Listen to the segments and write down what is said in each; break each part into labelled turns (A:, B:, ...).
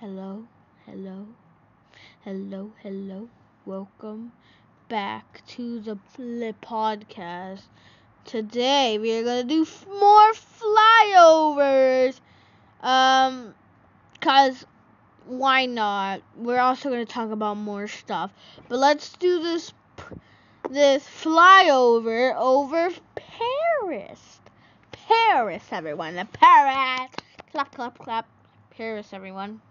A: Hello, hello, hello, hello. Welcome back to the podcast. Today we are gonna do f- more flyovers. Um, cause why not? We're also gonna talk about more stuff, but let's do this this flyover over Paris. Paris, everyone. The Paris. Clap, clap, clap. Paris, everyone.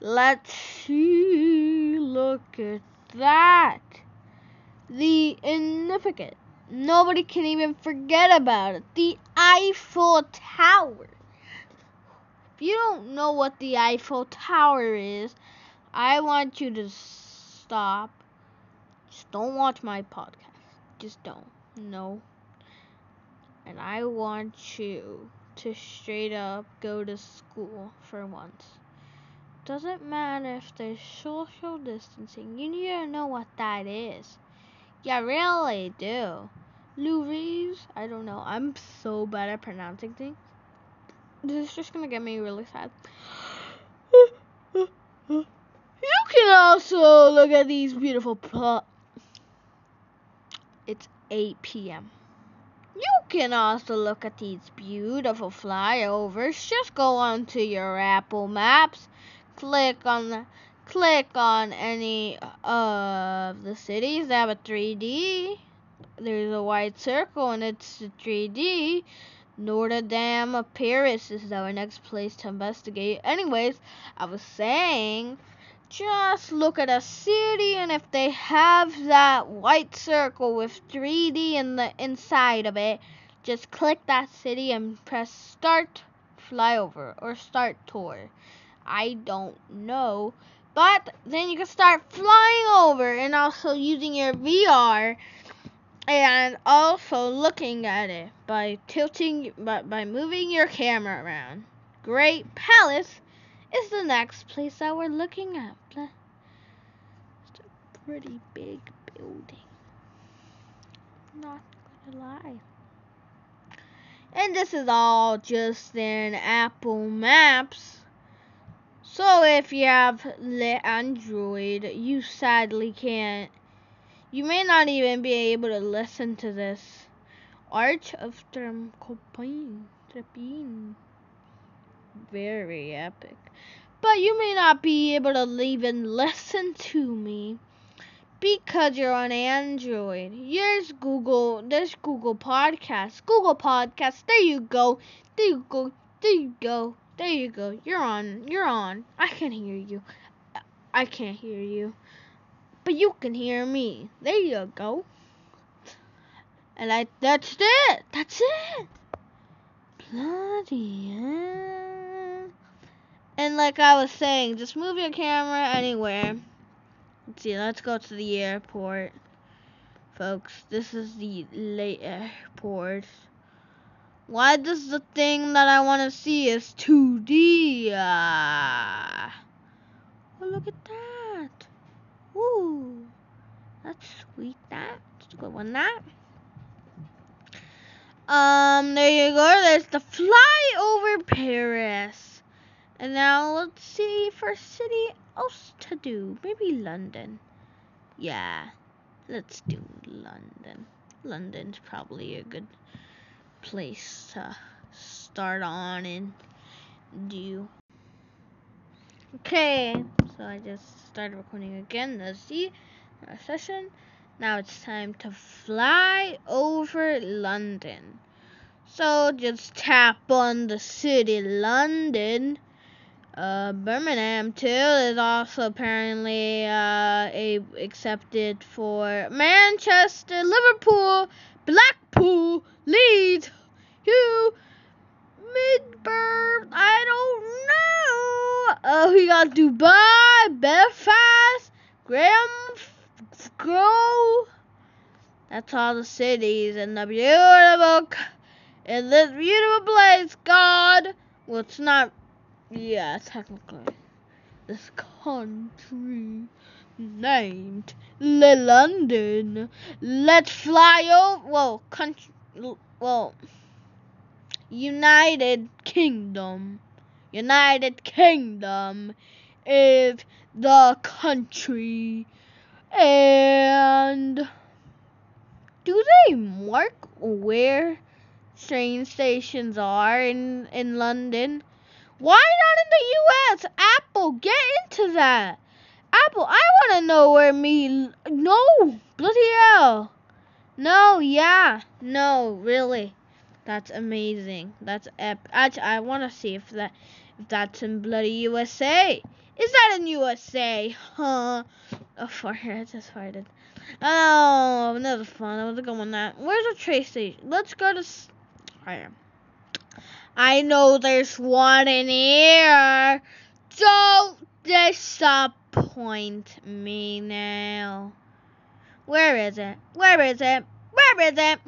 A: Let's see. Look at that. The significant. Nobody can even forget about it. The Eiffel Tower. If you don't know what the Eiffel Tower is, I want you to stop. Just don't watch my podcast. Just don't. No. And I want you to straight up go to school for once. Doesn't matter if there's social distancing. You need to know what that is. You really do. Lou Reeves, I don't know. I'm so bad at pronouncing things. This is just gonna get me really sad. You can also look at these beautiful. Pl- it's 8 p.m. You can also look at these beautiful flyovers. Just go onto your Apple Maps, click on the, click on any of the cities that have a 3D. There's a white circle and it's a 3D. Notre Dame Paris is our next place to investigate. Anyways, I was saying just look at a city and if they have that white circle with 3D in the inside of it, just click that city and press start flyover or start tour. I don't know. But then you can start flying over and also using your VR and also looking at it by tilting by, by moving your camera around. Great Palace is the next place that we're looking at. It's a pretty big building. Not gonna lie. And this is all just in Apple Maps. So if you have the Android, you sadly can't. You may not even be able to listen to this. Arch of Tramcopine. Trapine very epic. But you may not be able to even listen to me because you're on Android. Here's Google. There's Google Podcasts. Google Podcasts. There you go. There you go. There you go. There you go. You're on. You're on. I can hear you. I can't hear you. But you can hear me. There you go. And I that's it. That's it. Bloody hell. And like I was saying, just move your camera anywhere. Let's see, let's go to the airport. Folks, this is the late airport. Why does the thing that I want to see is 2D? Ah. Oh, look at that. Ooh. That's sweet, that. That's a good one, that. Um, there you go. There's the fly over Paris. And now let's see for a city else to do. Maybe London. Yeah, let's do London. London's probably a good place to start on and do. Okay, so I just started recording again. See our session. Now it's time to fly over London. So just tap on the city London. Uh, Birmingham too is also apparently uh, a accepted for Manchester, Liverpool, Blackpool, Leeds, Hugh, Midburn. I don't know. Uh, we got Dubai, Belfast, Graham, Grove. That's all the cities in the beautiful, in this beautiful place. God, well, it's not yeah, technically. This country named Le London. Let's fly over. Well, country. Well, United Kingdom. United Kingdom is the country. And do they mark where train stations are in, in London? Why not in the US? Apple, get into that. Apple, I want to know where me. No, bloody hell. No, yeah, no, really. That's amazing. That's epic. Actually, I want to see if that if that's in bloody USA. Is that in USA? Huh? Oh, fart. I just farted. Oh, another fun. I was going on that. Where's the train station? Let's go to. Fire. I know there's one in here. Don't disappoint me now. Where is it? Where is it? Where is it?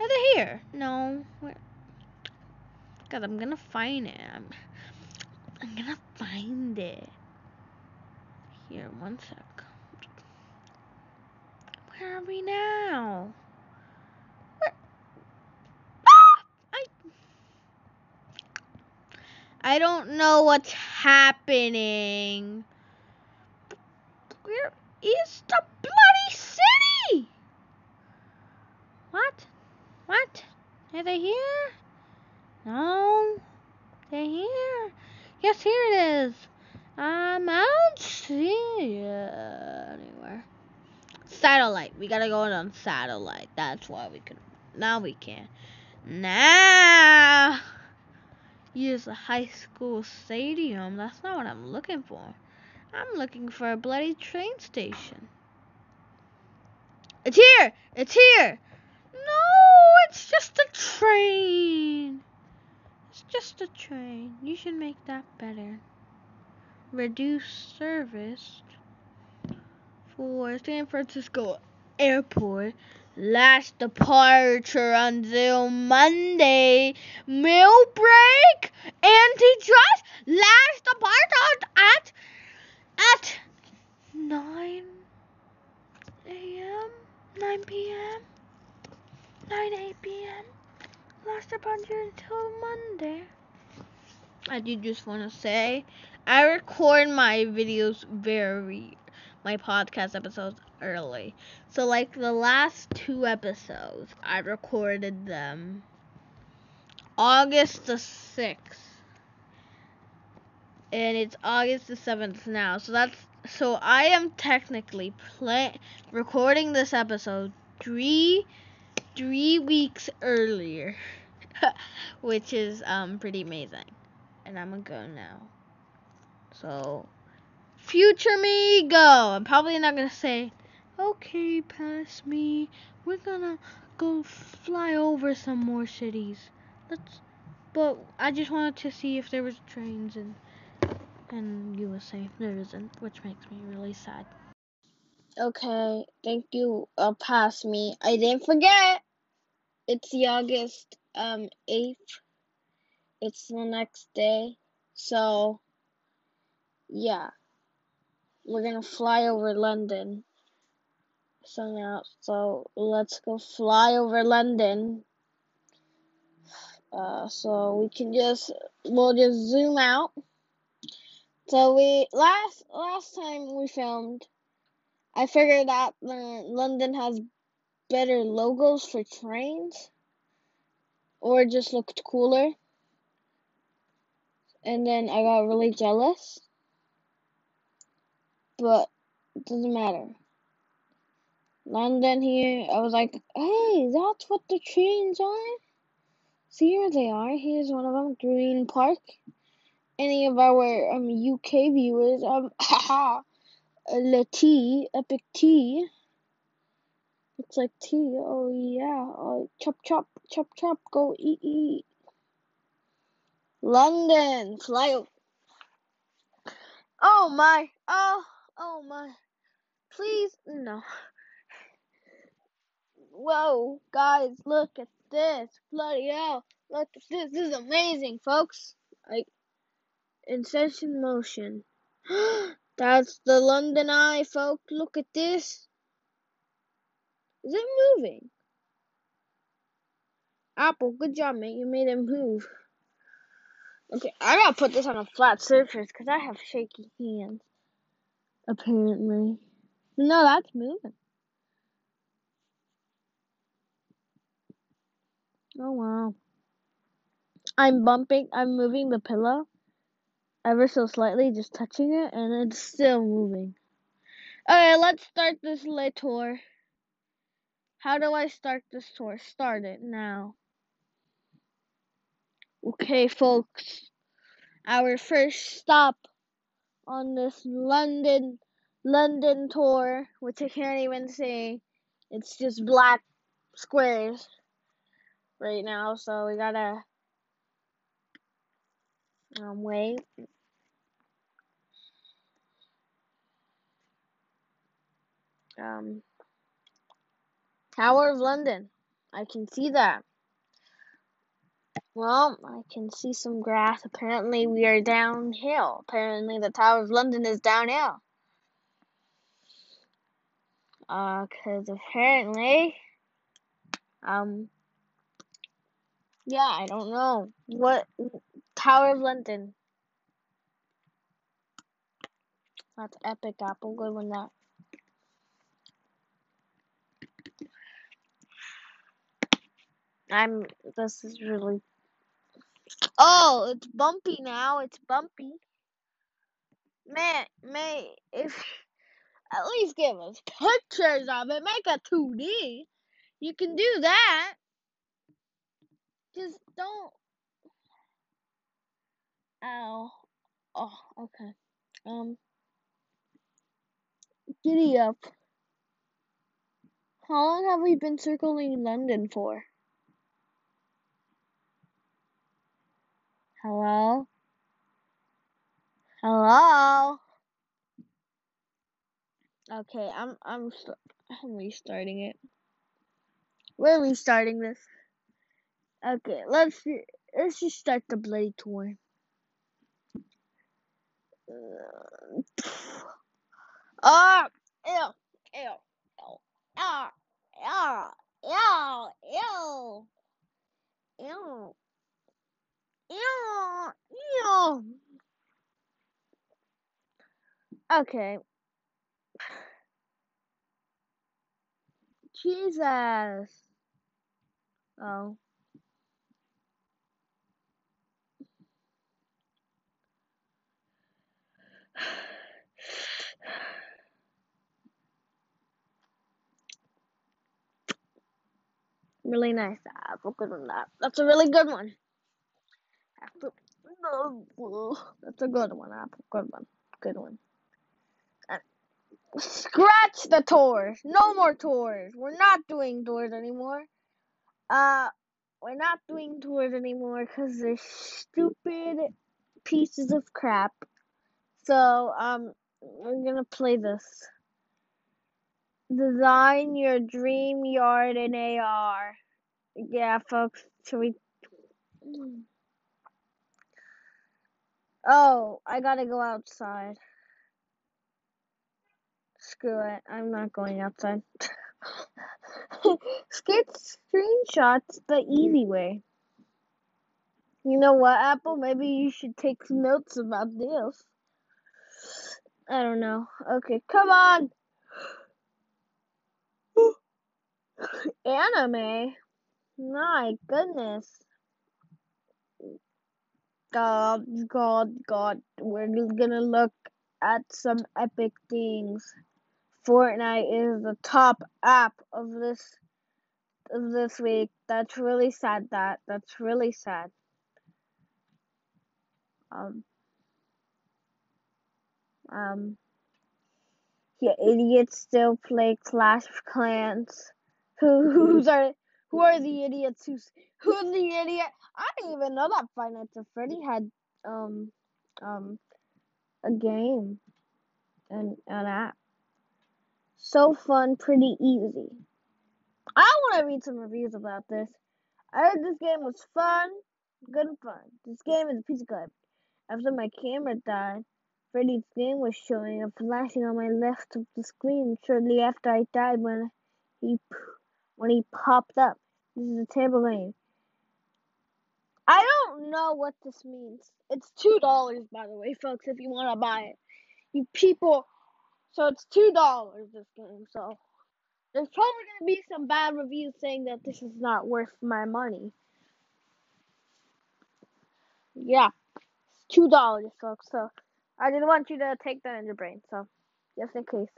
A: Is it here? No. God, I'm gonna find it. I'm, I'm gonna find it. Here, one sec. Where are we now? Where? Ah! I I don't know what's happening. Where is the bloody city? What? What? Are they here? No. They're here. Yes, here it is. Um, I don't see it anywhere. Satellite. We gotta go on satellite. That's why we can. Now we can. Now. Use a high school stadium. That's not what I'm looking for. I'm looking for a bloody train station. It's here! It's here! No, it's just a train. It's just a train. You should make that better. Reduce service for San Francisco Airport. Last departure until Monday. Meal break. Antitrust. Last departure at at 9 a.m. 9 p.m. 9 8 p.m. Last departure until Monday. I do just want to say I record my videos very my podcast episodes early. So like the last two episodes, I recorded them August the 6th. And it's August the 7th now. So that's so I am technically play recording this episode 3 3 weeks earlier, which is um pretty amazing. And I'm to go now. So future me go. I'm probably not gonna say, okay, pass me. We're gonna go fly over some more cities. Let's. But I just wanted to see if there was trains in in USA. There isn't, which makes me really sad. Okay, thank you. Uh, pass me. I didn't forget. It's the August um eighth. It's the next day, so yeah we're gonna fly over London. So now, so let's go fly over London. Uh, so we can just we'll just zoom out. So we last last time we filmed, I figured out that London has better logos for trains, or just looked cooler. And then I got really jealous but doesn't matter. London here, I was like, hey, that's what the trains are. See, here they are. Here's one of them, Green Park. Any of our um UK viewers, um, haha, Le T, Epic T. Looks like tea. Oh yeah. Oh, chop chop chop chop. Go eat eat. London, fly. Oh my. Oh. Oh my. Please, no. Whoa, guys, look at this. Bloody hell. Look at this. This is amazing, folks. Like, in session motion. That's the London Eye, folks. Look at this. Is it moving? Apple, good job, mate. You made it move. Okay, I gotta put this on a flat surface because I have shaky hands. Apparently. No, that's moving. Oh wow. I'm bumping, I'm moving the pillow ever so slightly, just touching it, and it's still moving. Okay, let's start this Le tour. How do I start this tour? Start it now. Okay, folks. Our first stop on this London London tour, which I can't even say. It's just black squares right now, so we gotta um, wait. Um, Tower of London. I can see that. Well, I can see some grass. Apparently, we are downhill. Apparently, the Tower of London is downhill. Uh, cause apparently, um, yeah, I don't know what Tower of London. That's epic, Apple. Good one, that. I'm. This is really. Oh, it's bumpy now. It's bumpy. Man, may if at least give us pictures of it. Make a 2D. You can do that. Just don't. Ow. Oh, okay. Um. Giddy up. How long have we been circling London for? Hello? Hello? Okay, I'm I'm I'm restarting it. We're restarting this. Okay, let's let's just start the bloody tour. Uh, Ah, ah, ah. Okay. Jesus. Oh. Really nice apple. Good one. That. That's a really good one. That's a good one. Apple. Good one. Good one. Uh, Scratch the tours. No more tours. We're not doing tours anymore. Uh, we're not doing tours anymore because they're stupid pieces of crap. So, um, we're gonna play this. Design your dream yard in AR. Yeah, folks. Should we? Oh, I gotta go outside. Screw it. I'm not going outside. Get screenshots the easy way. You know what, Apple? Maybe you should take notes about this. I don't know. Okay, come on. Anime. My goodness. God, God, God. We're gonna look at some epic things. Fortnite is the top app of this of this week. That's really sad. That that's really sad. Um. Um. Yeah, idiots still play Clash of Clans. Who who's are who are the idiots who's who's the idiot? I didn't even know that Nights at Freddy had um um a game and an app. So fun, pretty easy. I want to read some reviews about this. I heard this game was fun, good fun. This game is a piece of garbage. After my camera died, Freddy's name was showing up flashing on my left of the screen shortly after I died when he when he popped up. This is a game. I don't don't know what this means. It's two dollars, by the way, folks. If you want to buy it, you people. So it's two dollars this game. So there's probably gonna be some bad reviews saying that this is not worth my money. Yeah, it's two dollars, folks. So I didn't want you to take that in your brain. So just in case.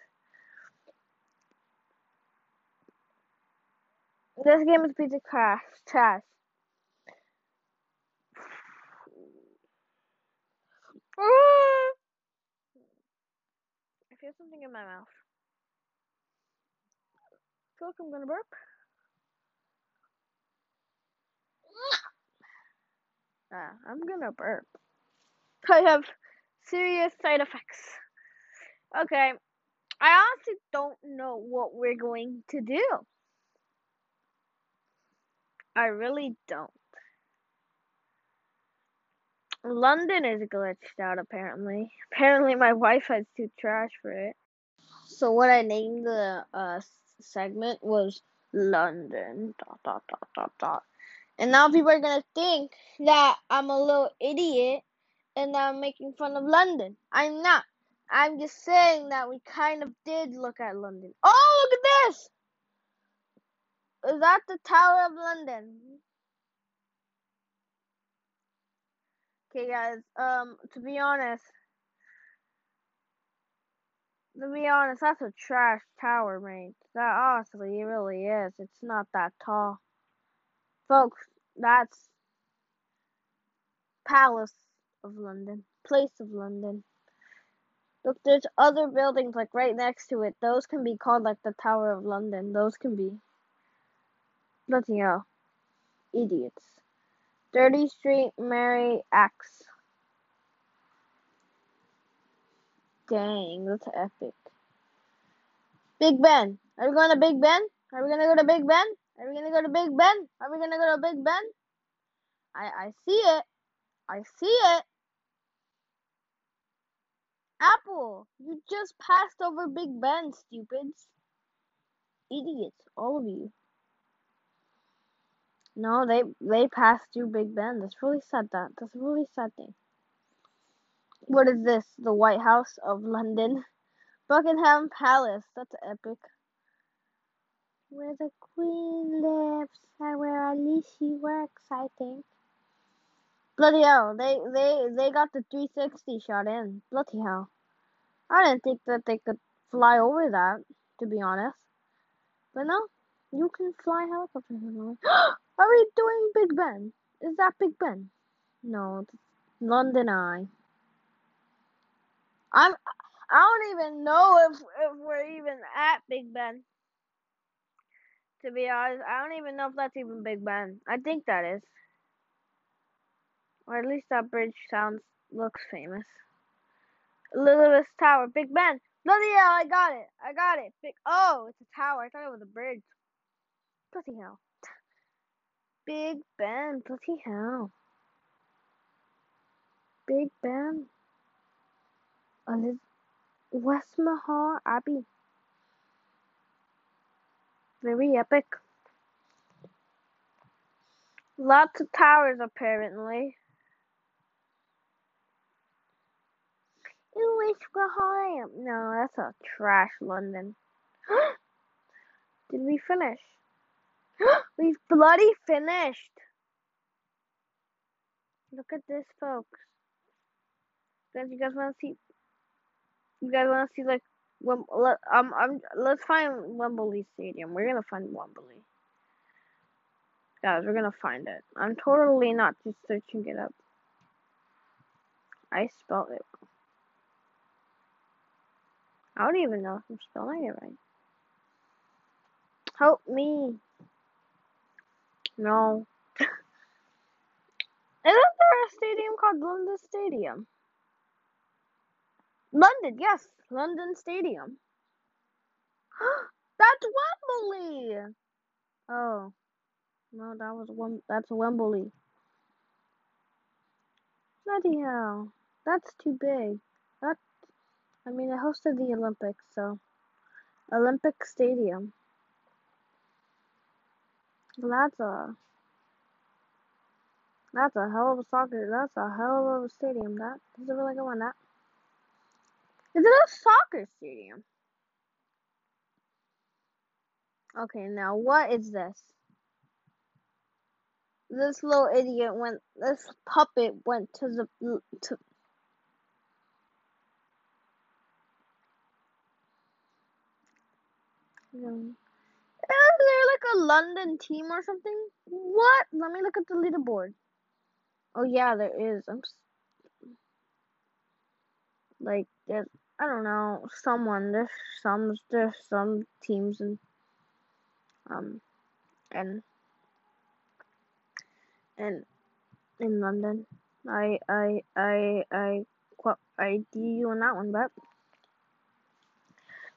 A: This game is pizza crash trash. I feel something in my mouth. I feel like I'm gonna burp. Ah, I'm gonna burp. I have serious side effects. Okay. I honestly don't know what we're going to do. I really don't. London is glitched out apparently. Apparently my Wi-Fi's too trash for it. So what I named the uh segment was London dot dot dot dot dot. And now people are gonna think that I'm a little idiot and I'm making fun of London. I'm not. I'm just saying that we kind of did look at London. Oh, look at this! Is that the Tower of London? Okay, guys. Um, to be honest, to be honest, that's a trash tower, mate. That honestly, it really is. It's not that tall, folks. That's Palace of London, Place of London. Look, there's other buildings like right next to it. Those can be called like the Tower of London. Those can be. Bloody hell. Idiots. Dirty Street, Mary Axe. Dang, that's epic. Big Ben. Are we going to Big Ben? Are we gonna go to Big Ben? Are we gonna go to Big Ben? Are we gonna go to Big Ben? I I see it. I see it. Apple, you just passed over Big Ben, stupids. Idiots, all of you. No, they they passed through Big Ben. That's really sad. That that's a really sad thing. What is this? The White House of London, Buckingham Palace. That's epic. Where the Queen lives, and where she works, I think. Bloody hell! They they they got the 360 shot in. Bloody hell! I didn't think that they could fly over that. To be honest, but no, you can fly helicopters. Are we doing Big Ben? Is that Big Ben? No, it's London Eye. I'm. I don't even know if if we're even at Big Ben. To be honest, I don't even know if that's even Big Ben. I think that is. Or at least that bridge sounds looks famous. Elizabeth Tower, Big Ben. Bloody hell, I got it. I got it. Big Oh, it's a tower. I thought it was a bridge. Bloody hell. Big Ben, bloody hell. Big Ben. Eliz- Westminster Abbey. Very epic. Lots of towers, apparently. Ooh, it's Graham. No, that's a trash London. Did we finish? We've bloody finished. Look at this, folks. Guys, you guys want to see? You guys want to see like? Let, um, I'm, let's find Wembley Stadium. We're gonna find Wembley. Guys, we're gonna find it. I'm totally not just searching it up. I spelled it. I don't even know if I'm spelling it right. Help me. No. Isn't there a stadium called London Stadium? London, yes, London Stadium. That's Wembley. Oh, no, that was Wem- That's Wembley. Bloody hell, that's too big. That, I mean, it hosted the Olympics, so Olympic Stadium. That's a That's a hell of a soccer. That's a hell of a stadium. That is a really good one. That is it a soccer stadium? Okay, now what is this? This little idiot went. This puppet went to the to. Is there like a London team or something? What? Let me look at the leaderboard. Oh yeah, there is. I'm like there's I don't know someone. There's some there's some teams and um and and in London. I I I I quite I do you on that one, but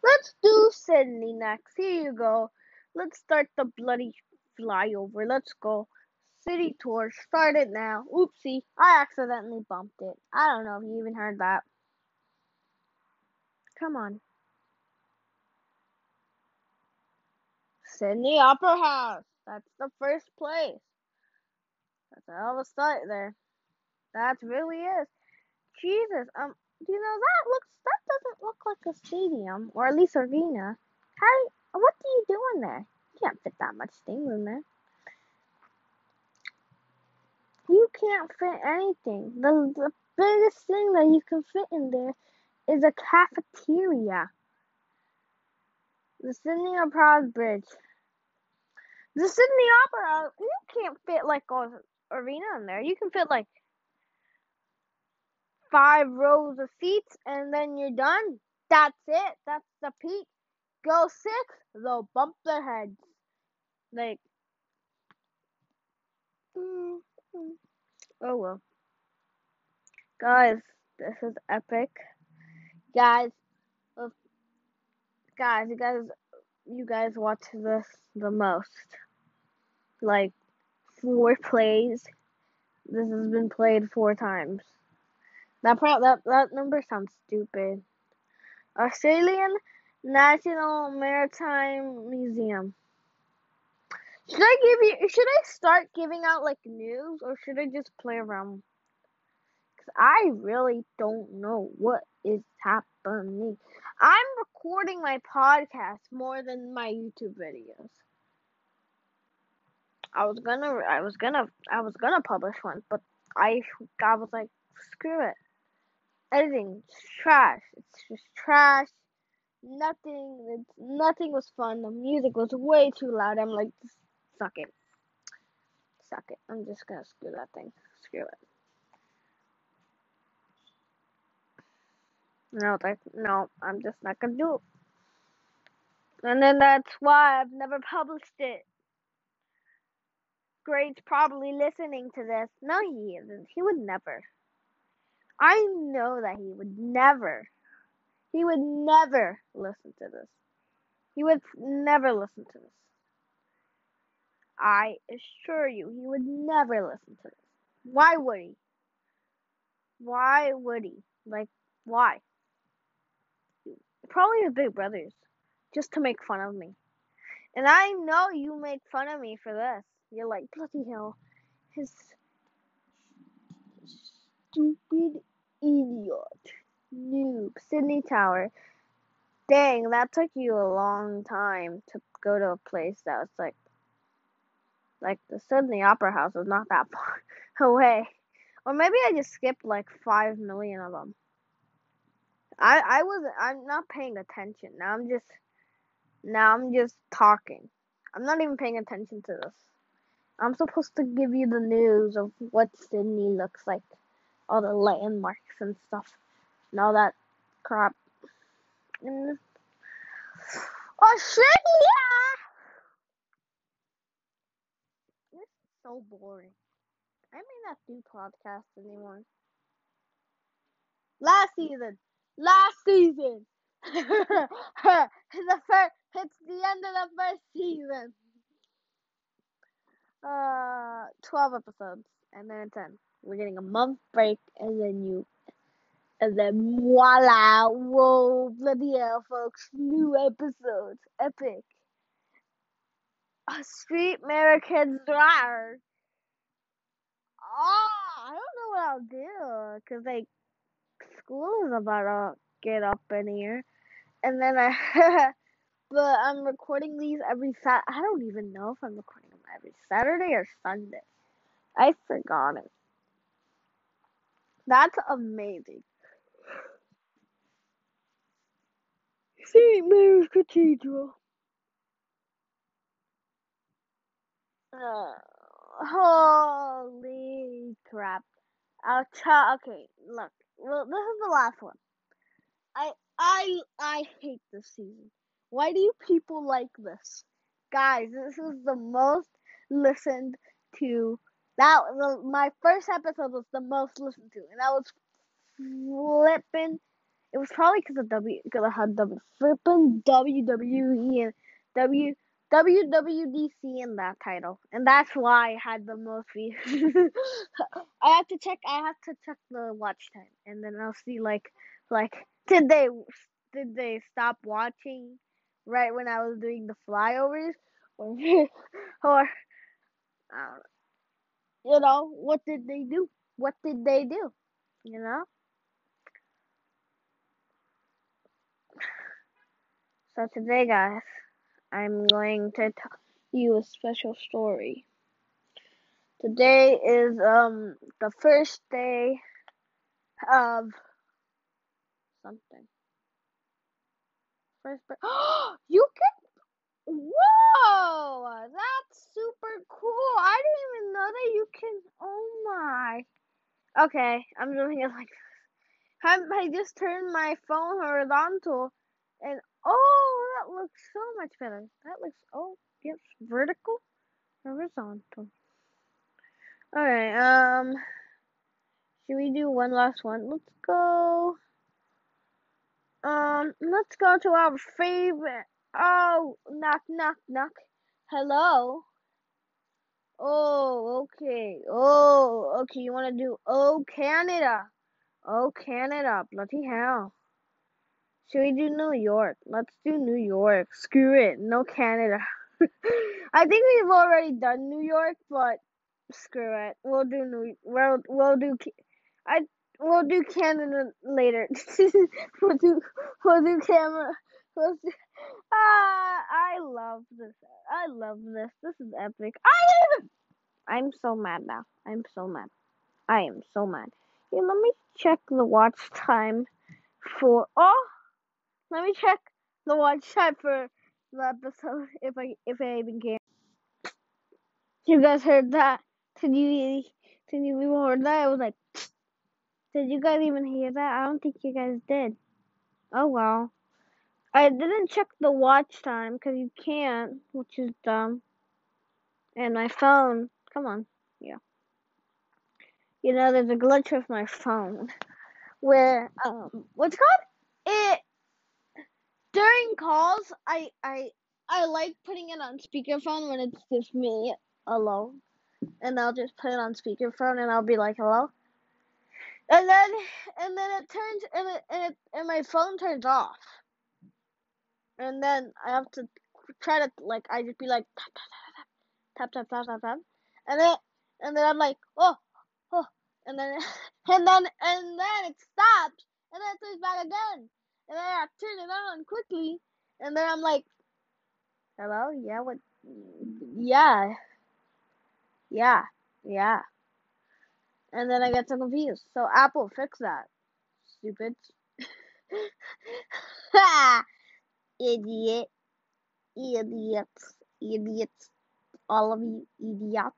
A: let's do Sydney next. Here you go. Let's start the bloody flyover. Let's go. City tour. Start it now. Oopsie. I accidentally bumped it. I don't know if you even heard that. Come on. Sydney Opera House. That's the first place. That's a hell of start there. That really is. Jesus, um, you know that looks that doesn't look like a stadium or at least arena. How? What do you do in there? You can't fit that much things in there. You can't fit anything. The the biggest thing that you can fit in there is a cafeteria. The Sydney Opera Bridge. The Sydney Opera, you can't fit like a arena in there. You can fit like five rows of seats and then you're done. That's it. That's the peak. Go six, they'll bump their heads. Like, oh well. Guys, this is epic. Guys, uh, guys, you guys, you guys watch this the most. Like, four plays. This has been played four times. That pro- that that number sounds stupid. Australian National Maritime Museum. Should I give you? Should I start giving out like news, or should I just play around? Cause I really don't know what is happening. I'm recording my podcast more than my YouTube videos. I was gonna, I was gonna, I was gonna publish one, but I, I was like, screw it. Editing, trash. It's just trash. Nothing, it's, nothing was fun. The music was way too loud. I'm like, suck it. Suck it. I'm just gonna screw that thing. Screw it. No, that, no, I'm just not gonna do it. And then that's why I've never published it. Grade's probably listening to this. No, he isn't. He would never. I know that he would never. He would never listen to this. He would never listen to this. I assure you, he would never listen to this. Why would he? Why would he? Like, why? Probably his big brothers. Just to make fun of me. And I know you make fun of me for this. You're like, bloody hell. His stupid idiot. Noob. Sydney Tower. Dang, that took you a long time to go to a place that was like like the Sydney Opera House was not that far away. Or maybe I just skipped like five million of them. I I was I'm not paying attention. Now I'm just now I'm just talking. I'm not even paying attention to this. I'm supposed to give you the news of what Sydney looks like, all the landmarks and stuff, and all that crap. And Australia! This is so boring. I may not do podcasts anymore. Last season, last season. the first, it's the end of the first season uh 12 episodes and then 10 we're getting a month break and then you and then voila whoa bloody hell folks new episodes epic a street american drive oh, ah, I don't know what I'll do because like school is about to get up in here, and then I. but I'm recording these every Sat. I don't even know if I'm recording them every Saturday or Sunday. I forgot it. That's amazing. St. Mary's Cathedral. Uh, holy crap. I'll. Okay, look. Well, this is the last one. I I I hate this season. Why do you people like this? Guys, this is the most listened to. That the, my first episode was the most listened to, and I was flipping. It was probably because of W, because I had W flipping WWE and W WWDC in that title, and that's why I had the most views. I have to check. I have to check the watch time, and then I'll see like like did they did they stop watching right when I was doing the flyovers, or or uh, you know what did they do? What did they do? You know. So today, guys. I'm going to tell you a special story. Today is um the first day of something. First, you can. Whoa, that's super cool. I didn't even know that you can. Oh my. Okay, I'm doing it like this. I just turned my phone horizontal, and Oh, that looks so much better. That looks, oh, yes, vertical, horizontal. Alright, um, should we do one last one? Let's go, um, let's go to our favorite, oh, knock, knock, knock. Hello? Oh, okay. Oh, okay, you want to do, oh, Canada. Oh, Canada, bloody hell. Should we do New York? Let's do New York. Screw it. No Canada. I think we've already done New York, but screw it. We'll do New. We'll we'll do. I we'll do Canada later. we'll do we'll do camera. We'll do, I love this. I love this. This is epic. I I'm so mad now. I'm so mad. I am so mad. Let me check the watch time for. Oh. Let me check the watch time for the episode if I if I even can. You guys heard that? Did you did you even heard that? I was like, did you guys even hear that? I don't think you guys did. Oh well. I didn't check the watch time because you can't, which is dumb. And my phone, come on, yeah. You know, there's a glitch with my phone where um, what's called it during calls, I I I like putting it on speakerphone when it's just me alone, and I'll just put it on speakerphone and I'll be like hello, and then and then it turns and it and, it, and my phone turns off, and then I have to try to like I just be like tap tap tap tap tap tap tap, and then and then I'm like oh oh, and then and then and then it stops and then it back again and then I turn it on quickly, and then I'm like, hello, yeah, what, yeah, yeah, yeah. And then I get so confused. So Apple, fix that. Stupid. Idiot. Idiots. Idiots. All of you idiots.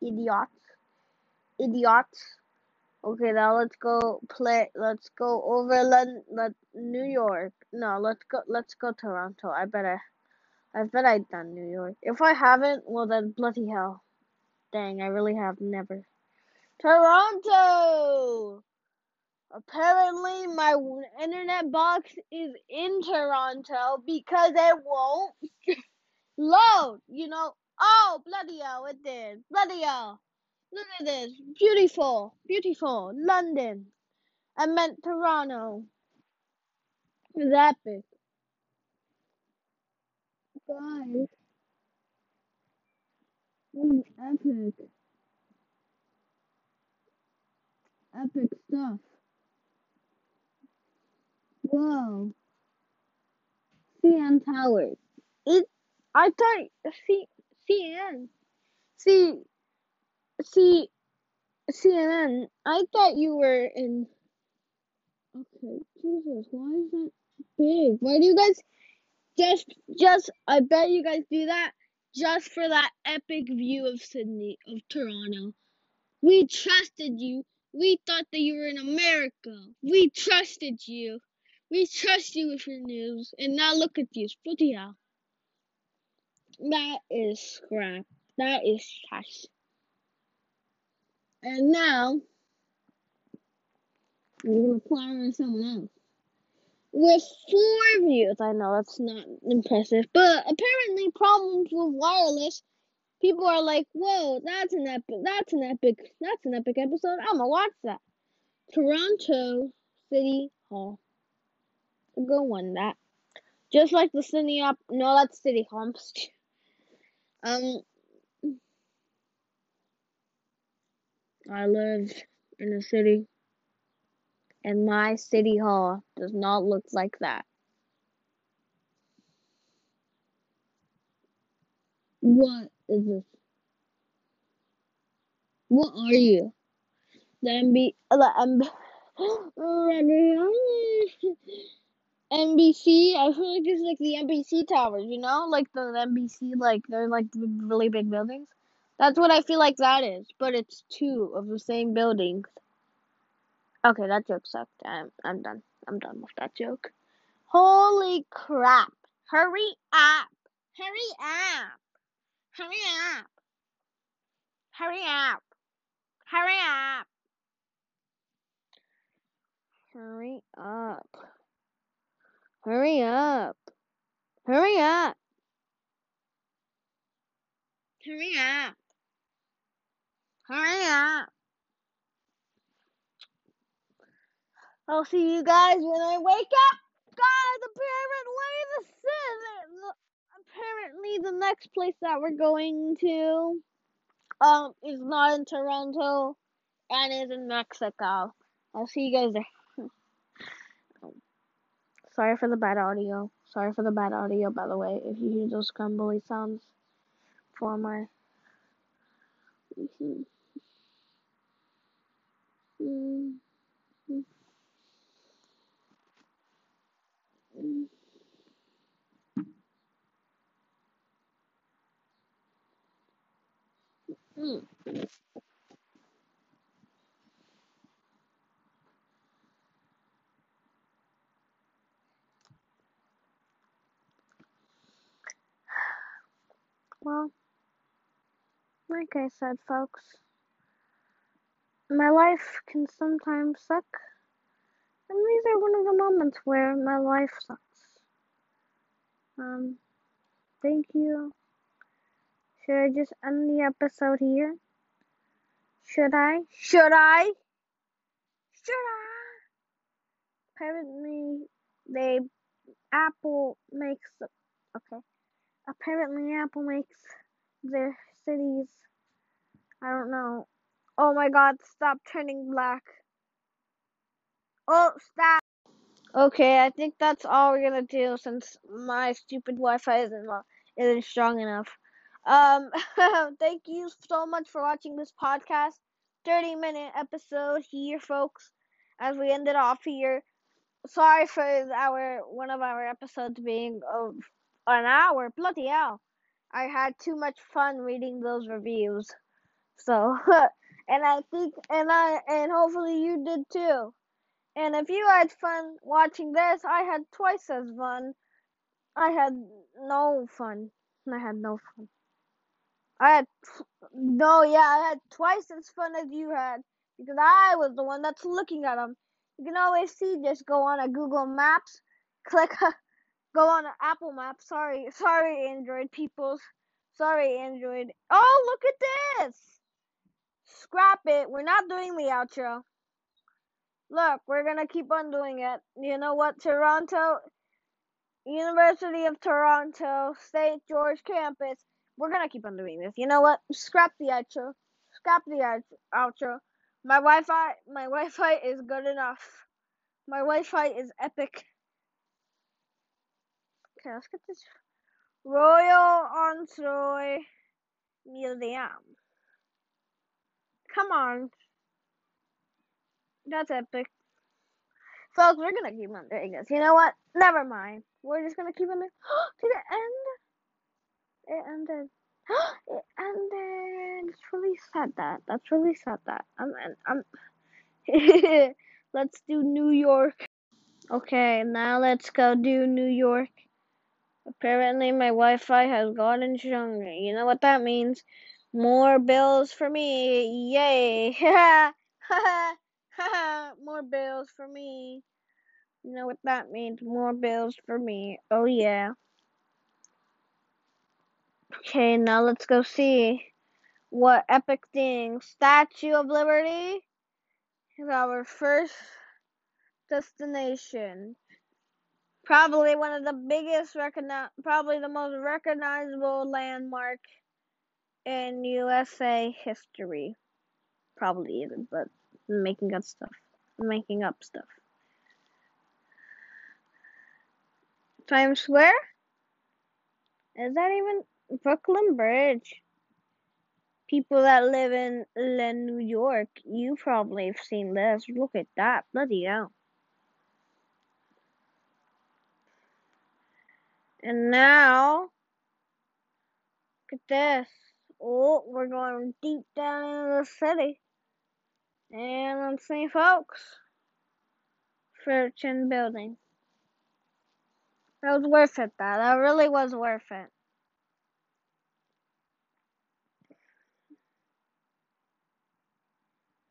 A: Idiots. Idiots. Okay, now let's go play. Let's go over London, let, New York. No, let's go. Let's go Toronto. I better. I bet I've done New York. If I haven't, well then bloody hell. Dang, I really have never. Toronto. Apparently, my internet box is in Toronto because it won't load. You know. Oh bloody hell! It did. Bloody hell. Look at this. Beautiful. Beautiful. London. I meant Toronto. It's epic. Guys. It's epic. epic stuff. Whoa. CN Towers. It. I thought. C. CN. C. C. CNN. I thought you were in. Okay, Jesus, why is that big? Why do you guys just just? I bet you guys do that just for that epic view of Sydney of Toronto. We trusted you. We thought that you were in America. We trusted you. We trust you with your news. And now look at you. Bloody hell. That is scrap. That is trash. And now, we're to plow on someone else. With four views. I know that's not impressive. But apparently, problems with wireless. People are like, whoa, that's an epic, that's an epic, that's an epic episode. I'm gonna watch that. Toronto City Hall. Good one, that. Just like the city up, no, that's City Hall. Um, I live in a city, and my city hall does not look like that. What is this? What are you? The MB, the MB, NBC. I feel like it's like the NBC towers, you know, like the NBC, like they're like really big buildings. That's what I feel like that is, but it's two of the same buildings. Okay, that joke sucked. I'm, I'm done. I'm done with that joke. Holy crap. Hurry up. Hurry up. Hurry up. Hurry up. Hurry up. Hurry up. Hurry up. Hurry up. Hurry up. Hurry up. I'll see you guys when I wake up. Guys, apparently the apparently the next place that we're going to um is not in Toronto and is in Mexico. I'll see you guys there. Sorry for the bad audio. Sorry for the bad audio, by the way. If you hear those crumbly sounds for my. Mm-hmm. Mm-hmm. Mm-hmm. Well, like I said, folks, my life can sometimes suck, and these are one of the moments where my life sucks. Um, thank you. Should I just end the episode here? Should I? Should I? Should I? Apparently, they Apple makes okay. Apparently, Apple makes their cities. I don't know. Oh my god, stop turning black. Oh, stop. Okay, I think that's all we're gonna do since my stupid Wi-Fi isn't isn't strong enough. Um, thank you so much for watching this podcast. 30 minute episode here, folks. As we ended off here. Sorry for our one of our episodes being of an hour. Bloody hell. I had too much fun reading those reviews. So, and I think, and I, and hopefully you did too. And if you had fun watching this, I had twice as fun. I had no fun. I had no fun. I had no, yeah, I had twice as fun as you had because I was the one that's looking at them. You can always see. Just go on a Google Maps, click, go on Apple Map. Sorry, sorry, Android peoples. Sorry, Android. Oh, look at this. Scrap it. We're not doing the outro. Look, we're gonna keep on doing it. You know what? Toronto, University of Toronto, St. George campus. We're gonna keep on doing this. You know what? Scrap the outro. Scrap the outro. My Wi-Fi, my Wi-Fi is good enough. My Wi-Fi is epic. Okay, let's get this Royal Ontario Museum. Come on. That's epic. Folks, we're gonna keep on doing this. You know what? Never mind. We're just gonna keep on doing Did it end? It ended. it ended. It's really sad that. That's really sad that. I'm I'm Let's do New York. Okay, now let's go do New York. Apparently my Wi-Fi has gotten stronger. You know what that means? More bills for me. Yay. More bills for me. You know what that means? More bills for me. Oh yeah. Okay, now let's go see what epic thing. Statue of Liberty is our first destination. Probably one of the biggest, recogni- probably the most recognizable landmark in USA history. Probably isn't, but making up stuff. Making up stuff. Times Square? Is that even Brooklyn Bridge? People that live in New York, you probably have seen this. Look at that. Bloody hell. And now, look at this. Oh, we're going deep down into the city. And let's see, folks. Fortune Building. That was worth it, that. That really was worth it.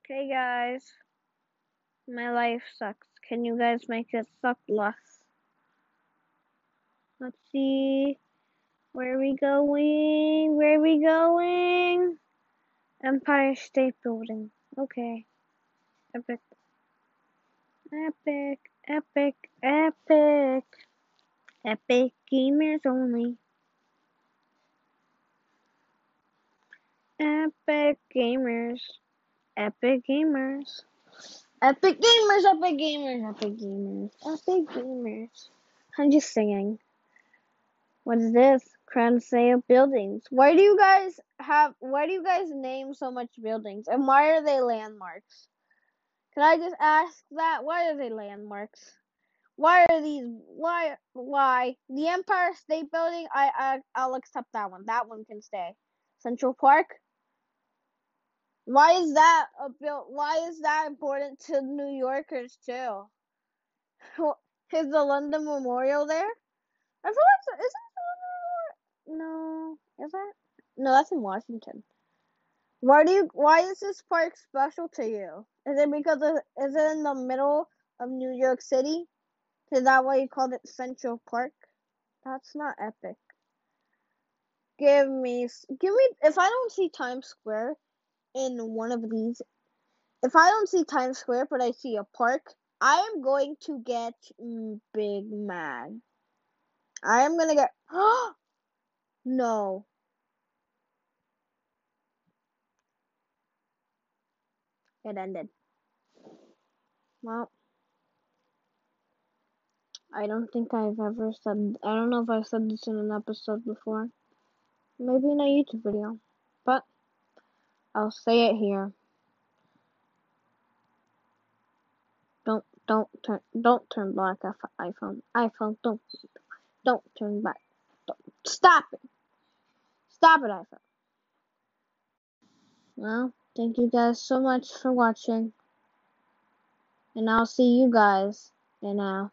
A: Okay, guys. My life sucks. Can you guys make it suck less? Let's see. Where we going? Where we going? Empire State Building. Okay. Epic. Epic. Epic. Epic. Epic gamers only. Epic gamers. Epic gamers. Epic gamers, epic gamers, epic gamers, epic gamers. I'm just singing. What is this? Sale buildings. Why do you guys have why do you guys name so much buildings? And why are they landmarks? Can I just ask that? Why are they landmarks? Why are these why why? The Empire State Building, I, I I'll accept that one. That one can stay. Central Park? Why is that a build why is that important to New Yorkers too? Is the London Memorial there? I feel like isn't no, is that? No, that's in Washington. Why do you? Why is this park special to you? Is it because of, is it in the middle of New York City? Is that why you called it Central Park? That's not epic. Give me, give me. If I don't see Times Square in one of these, if I don't see Times Square but I see a park, I am going to get big mad. I am gonna get. No. It ended. Well, I don't think I've ever said, I don't know if I've said this in an episode before. Maybe in a YouTube video. But, I'll say it here. Don't, don't turn, don't turn black iPhone. iPhone, don't, don't turn back. Don't, stop it. Stop it, iPhone. Well, thank you guys so much for watching. And I'll see you guys in a